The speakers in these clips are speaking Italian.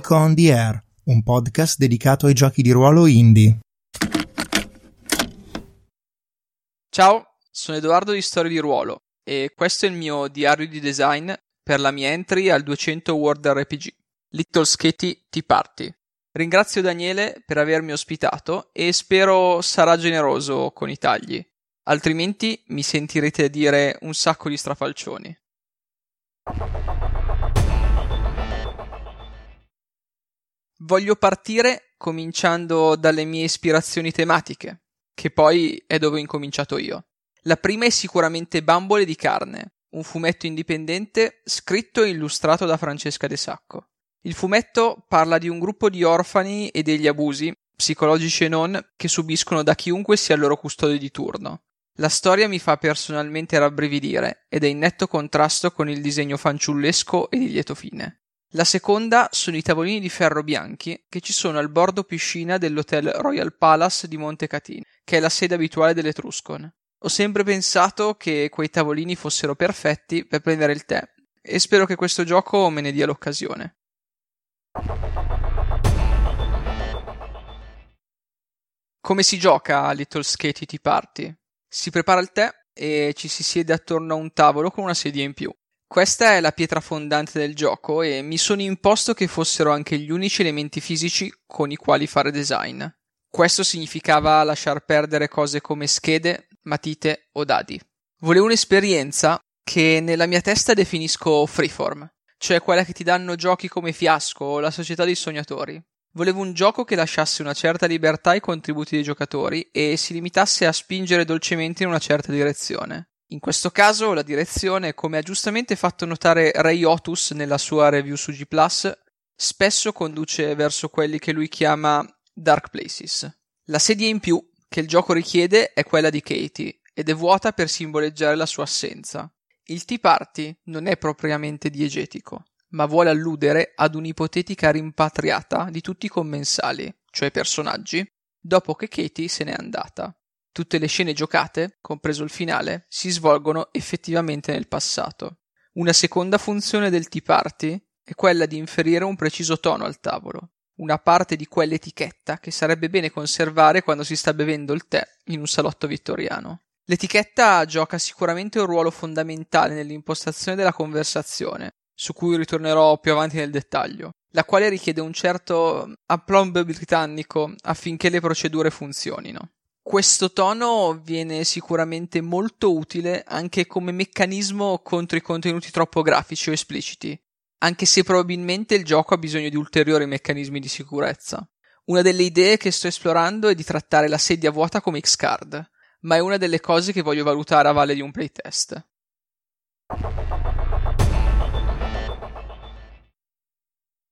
Geek on the Air, un podcast dedicato ai giochi di ruolo indie. Ciao, sono Edoardo di Storia di Ruolo e questo è il mio diario di design per la mia entry al 200 World RPG, Little Sketty Tea Party. Ringrazio Daniele per avermi ospitato e spero sarà generoso con i tagli, altrimenti mi sentirete dire un sacco di strafalcioni. Voglio partire cominciando dalle mie ispirazioni tematiche, che poi è dove ho incominciato io. La prima è sicuramente Bambole di carne, un fumetto indipendente scritto e illustrato da Francesca De Sacco. Il fumetto parla di un gruppo di orfani e degli abusi, psicologici e non, che subiscono da chiunque sia il loro custode di turno. La storia mi fa personalmente rabbrividire ed è in netto contrasto con il disegno fanciullesco e di lieto fine. La seconda sono i tavolini di ferro bianchi che ci sono al bordo piscina dell'hotel Royal Palace di Montecatini, che è la sede abituale dell'Etruscon. Ho sempre pensato che quei tavolini fossero perfetti per prendere il tè e spero che questo gioco me ne dia l'occasione. Come si gioca a Little Skate Tea Party? Si prepara il tè e ci si siede attorno a un tavolo con una sedia in più. Questa è la pietra fondante del gioco e mi sono imposto che fossero anche gli unici elementi fisici con i quali fare design. Questo significava lasciar perdere cose come schede, matite o dadi. Volevo un'esperienza che nella mia testa definisco freeform, cioè quella che ti danno giochi come Fiasco o la Società dei Sognatori. Volevo un gioco che lasciasse una certa libertà ai contributi dei giocatori e si limitasse a spingere dolcemente in una certa direzione. In questo caso la direzione, come ha giustamente fatto notare Ray Otus nella sua review su G+, spesso conduce verso quelli che lui chiama dark places. La sedia in più che il gioco richiede è quella di Katie ed è vuota per simboleggiare la sua assenza. Il Tea Party non è propriamente diegetico, ma vuole alludere ad un'ipotetica rimpatriata di tutti i commensali, cioè personaggi, dopo che Katie se n'è andata. Tutte le scene giocate, compreso il finale, si svolgono effettivamente nel passato. Una seconda funzione del Tea Party è quella di inferire un preciso tono al tavolo, una parte di quell'etichetta che sarebbe bene conservare quando si sta bevendo il tè in un salotto vittoriano. L'etichetta gioca sicuramente un ruolo fondamentale nell'impostazione della conversazione, su cui ritornerò più avanti nel dettaglio, la quale richiede un certo aplomb britannico affinché le procedure funzionino. Questo tono viene sicuramente molto utile anche come meccanismo contro i contenuti troppo grafici o espliciti, anche se probabilmente il gioco ha bisogno di ulteriori meccanismi di sicurezza. Una delle idee che sto esplorando è di trattare la sedia vuota come X-Card, ma è una delle cose che voglio valutare a valle di un playtest.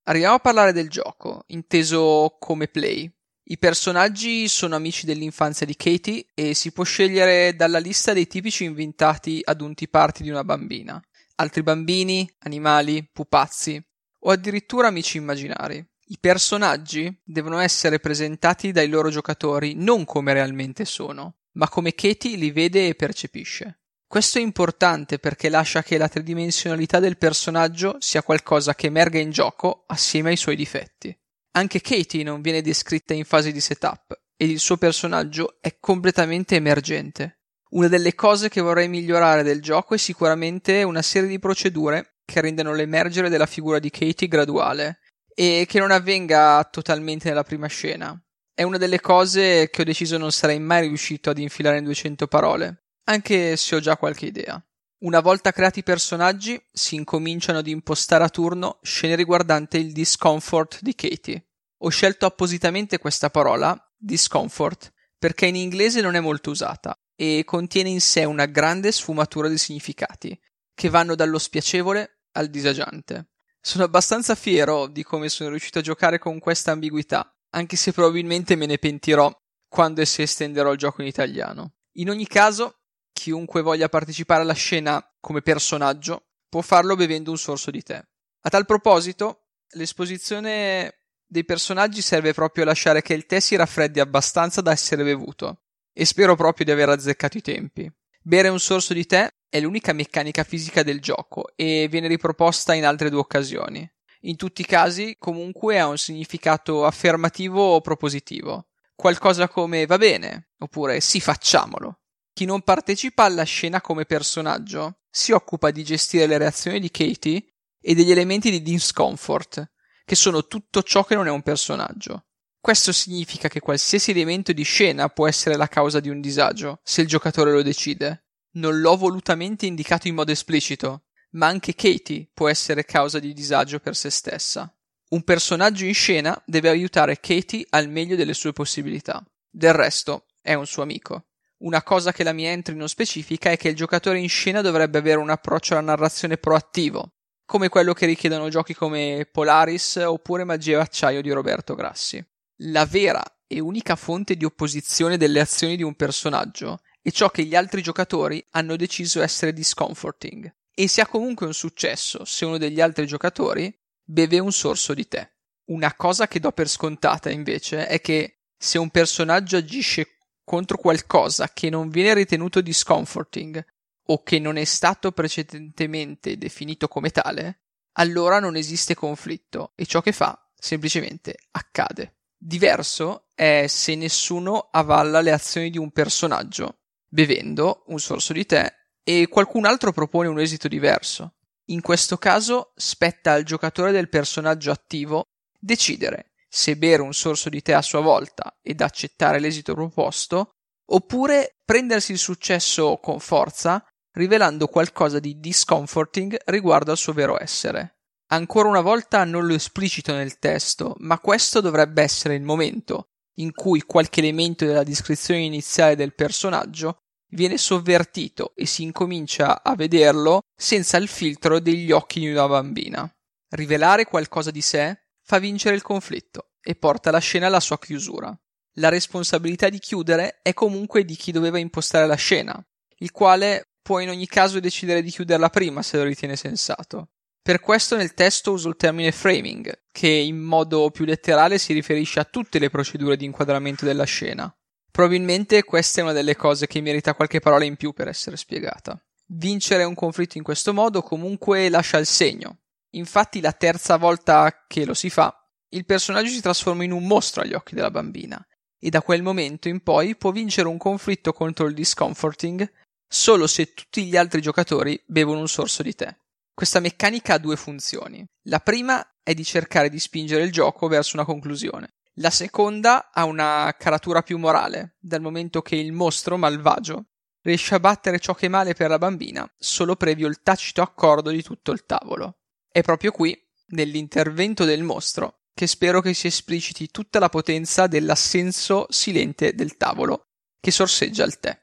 Arriviamo a parlare del gioco, inteso come play. I personaggi sono amici dell'infanzia di Katie e si può scegliere dalla lista dei tipici inventati ad un tea di una bambina. Altri bambini, animali, pupazzi o addirittura amici immaginari. I personaggi devono essere presentati dai loro giocatori non come realmente sono, ma come Katie li vede e percepisce. Questo è importante perché lascia che la tridimensionalità del personaggio sia qualcosa che emerga in gioco assieme ai suoi difetti. Anche Katie non viene descritta in fase di setup ed il suo personaggio è completamente emergente. Una delle cose che vorrei migliorare del gioco è sicuramente una serie di procedure che rendano l'emergere della figura di Katie graduale e che non avvenga totalmente nella prima scena. È una delle cose che ho deciso non sarei mai riuscito ad infilare in 200 parole, anche se ho già qualche idea. Una volta creati i personaggi, si incominciano ad impostare a turno scene riguardanti il discomfort di Katie. Ho scelto appositamente questa parola, discomfort, perché in inglese non è molto usata e contiene in sé una grande sfumatura di significati, che vanno dallo spiacevole al disagiante. Sono abbastanza fiero di come sono riuscito a giocare con questa ambiguità, anche se probabilmente me ne pentirò quando e se estenderò il gioco in italiano. In ogni caso, chiunque voglia partecipare alla scena come personaggio può farlo bevendo un sorso di tè. A tal proposito, l'esposizione dei personaggi serve proprio a lasciare che il tè si raffreddi abbastanza da essere bevuto, e spero proprio di aver azzeccato i tempi. Bere un sorso di tè è l'unica meccanica fisica del gioco e viene riproposta in altre due occasioni. In tutti i casi, comunque, ha un significato affermativo o propositivo. Qualcosa come va bene, oppure sì, facciamolo. Chi non partecipa alla scena come personaggio si occupa di gestire le reazioni di Katie e degli elementi di discomfort, che sono tutto ciò che non è un personaggio. Questo significa che qualsiasi elemento di scena può essere la causa di un disagio, se il giocatore lo decide. Non l'ho volutamente indicato in modo esplicito, ma anche Katie può essere causa di disagio per se stessa. Un personaggio in scena deve aiutare Katie al meglio delle sue possibilità. Del resto, è un suo amico. Una cosa che la mia entry non specifica è che il giocatore in scena dovrebbe avere un approccio alla narrazione proattivo, come quello che richiedono giochi come Polaris oppure Magia Acciaio di Roberto Grassi. La vera e unica fonte di opposizione delle azioni di un personaggio è ciò che gli altri giocatori hanno deciso essere discomforting, e si ha comunque un successo se uno degli altri giocatori beve un sorso di tè. Una cosa che do per scontata invece è che se un personaggio agisce contro qualcosa che non viene ritenuto discomforting o che non è stato precedentemente definito come tale, allora non esiste conflitto e ciò che fa semplicemente accade. Diverso è se nessuno avalla le azioni di un personaggio, bevendo un sorso di tè e qualcun altro propone un esito diverso. In questo caso spetta al giocatore del personaggio attivo decidere se bere un sorso di tè a sua volta ed accettare l'esito proposto, oppure prendersi il successo con forza, rivelando qualcosa di discomforting riguardo al suo vero essere. Ancora una volta non lo esplicito nel testo, ma questo dovrebbe essere il momento in cui qualche elemento della descrizione iniziale del personaggio viene sovvertito e si incomincia a vederlo senza il filtro degli occhi di una bambina. Rivelare qualcosa di sé fa vincere il conflitto e porta la scena alla sua chiusura. La responsabilità di chiudere è comunque di chi doveva impostare la scena, il quale può in ogni caso decidere di chiuderla prima se lo ritiene sensato. Per questo nel testo uso il termine framing, che in modo più letterale si riferisce a tutte le procedure di inquadramento della scena. Probabilmente questa è una delle cose che merita qualche parola in più per essere spiegata. Vincere un conflitto in questo modo comunque lascia il segno. Infatti la terza volta che lo si fa, il personaggio si trasforma in un mostro agli occhi della bambina e da quel momento in poi può vincere un conflitto contro il discomforting solo se tutti gli altri giocatori bevono un sorso di tè. Questa meccanica ha due funzioni. La prima è di cercare di spingere il gioco verso una conclusione. La seconda ha una caratura più morale, dal momento che il mostro malvagio riesce a battere ciò che è male per la bambina solo previo il tacito accordo di tutto il tavolo. È proprio qui, nell'intervento del mostro, che spero che si espliciti tutta la potenza dell'assenso silente del tavolo che sorseggia il tè.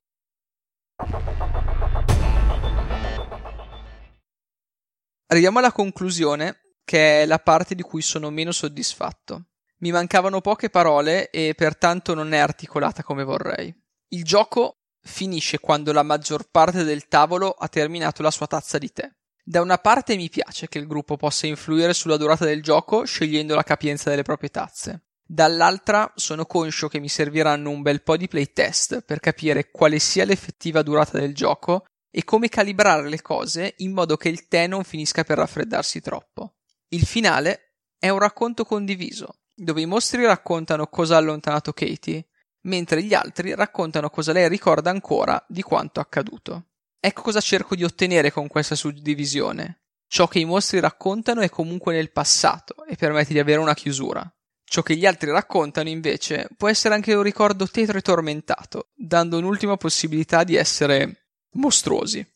Arriviamo alla conclusione, che è la parte di cui sono meno soddisfatto. Mi mancavano poche parole e pertanto non è articolata come vorrei. Il gioco finisce quando la maggior parte del tavolo ha terminato la sua tazza di tè. Da una parte mi piace che il gruppo possa influire sulla durata del gioco scegliendo la capienza delle proprie tazze. Dall'altra sono conscio che mi serviranno un bel po' di playtest per capire quale sia l'effettiva durata del gioco e come calibrare le cose in modo che il tè non finisca per raffreddarsi troppo. Il finale è un racconto condiviso, dove i mostri raccontano cosa ha allontanato Katie, mentre gli altri raccontano cosa lei ricorda ancora di quanto accaduto. Ecco cosa cerco di ottenere con questa suddivisione. Ciò che i mostri raccontano è comunque nel passato e permette di avere una chiusura. Ciò che gli altri raccontano, invece, può essere anche un ricordo tetro e tormentato, dando un'ultima possibilità di essere mostruosi.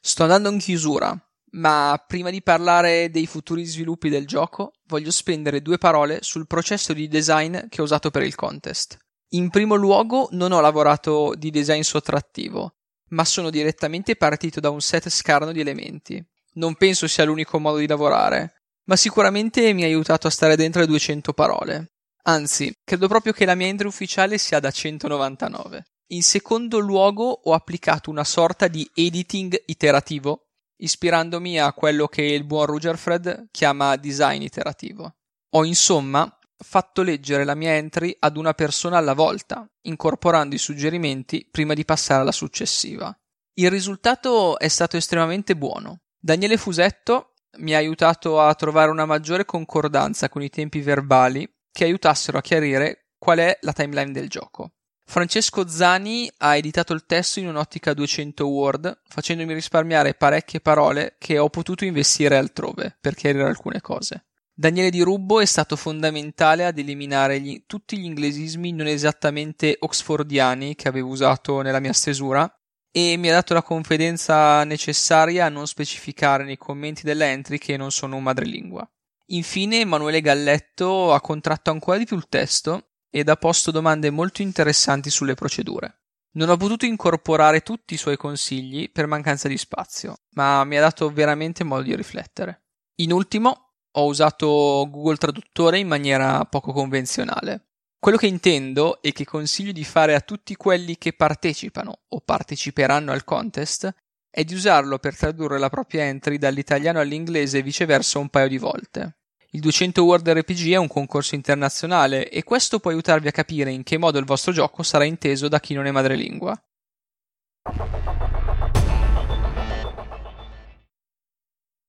Sto andando in chiusura, ma prima di parlare dei futuri sviluppi del gioco, voglio spendere due parole sul processo di design che ho usato per il contest. In primo luogo non ho lavorato di design sottrattivo, ma sono direttamente partito da un set scarno di elementi. Non penso sia l'unico modo di lavorare, ma sicuramente mi ha aiutato a stare dentro le 200 parole. Anzi, credo proprio che la mia entry ufficiale sia da 199. In secondo luogo ho applicato una sorta di editing iterativo, ispirandomi a quello che il buon Rugerfred chiama design iterativo. Ho insomma fatto leggere la mia entry ad una persona alla volta, incorporando i suggerimenti prima di passare alla successiva. Il risultato è stato estremamente buono. Daniele Fusetto mi ha aiutato a trovare una maggiore concordanza con i tempi verbali che aiutassero a chiarire qual è la timeline del gioco. Francesco Zani ha editato il testo in un'ottica 200 Word, facendomi risparmiare parecchie parole che ho potuto investire altrove per chiarire alcune cose. Daniele Di Rubbo è stato fondamentale ad eliminare gli, tutti gli inglesismi non esattamente oxfordiani che avevo usato nella mia stesura e mi ha dato la confidenza necessaria a non specificare nei commenti della entry che non sono un madrelingua. Infine Emanuele Galletto ha contratto ancora di più il testo ed ha posto domande molto interessanti sulle procedure. Non ho potuto incorporare tutti i suoi consigli per mancanza di spazio, ma mi ha dato veramente modo di riflettere. In ultimo, ho usato Google Traduttore in maniera poco convenzionale. Quello che intendo e che consiglio di fare a tutti quelli che partecipano o parteciperanno al contest è di usarlo per tradurre la propria entry dall'italiano all'inglese e viceversa un paio di volte. Il 200 World RPG è un concorso internazionale e questo può aiutarvi a capire in che modo il vostro gioco sarà inteso da chi non è madrelingua.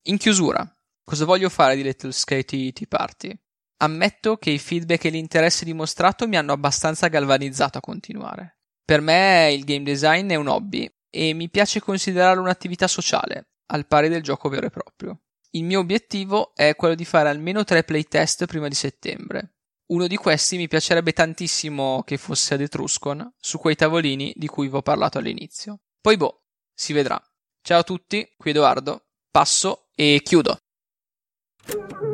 In chiusura, cosa voglio fare di Little Skate Tea Party? Ammetto che i feedback e l'interesse dimostrato mi hanno abbastanza galvanizzato a continuare. Per me il game design è un hobby e mi piace considerarlo un'attività sociale, al pari del gioco vero e proprio. Il mio obiettivo è quello di fare almeno tre playtest prima di settembre. Uno di questi mi piacerebbe tantissimo che fosse ad Etruscon, su quei tavolini di cui vi ho parlato all'inizio. Poi boh, si vedrà. Ciao a tutti, qui Edoardo, passo e chiudo. Thank you.